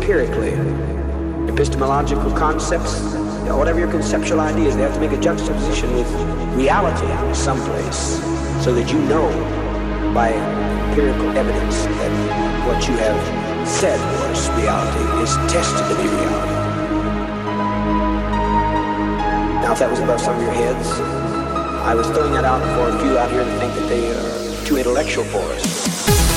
empirically, epistemological concepts, whatever your conceptual ideas, they have to make a juxtaposition with reality someplace so that you know by empirical evidence that what you have said was reality is tested to be reality. Now, if that was above some of your heads, I was throwing that out for a few out here to think that they are too intellectual for us.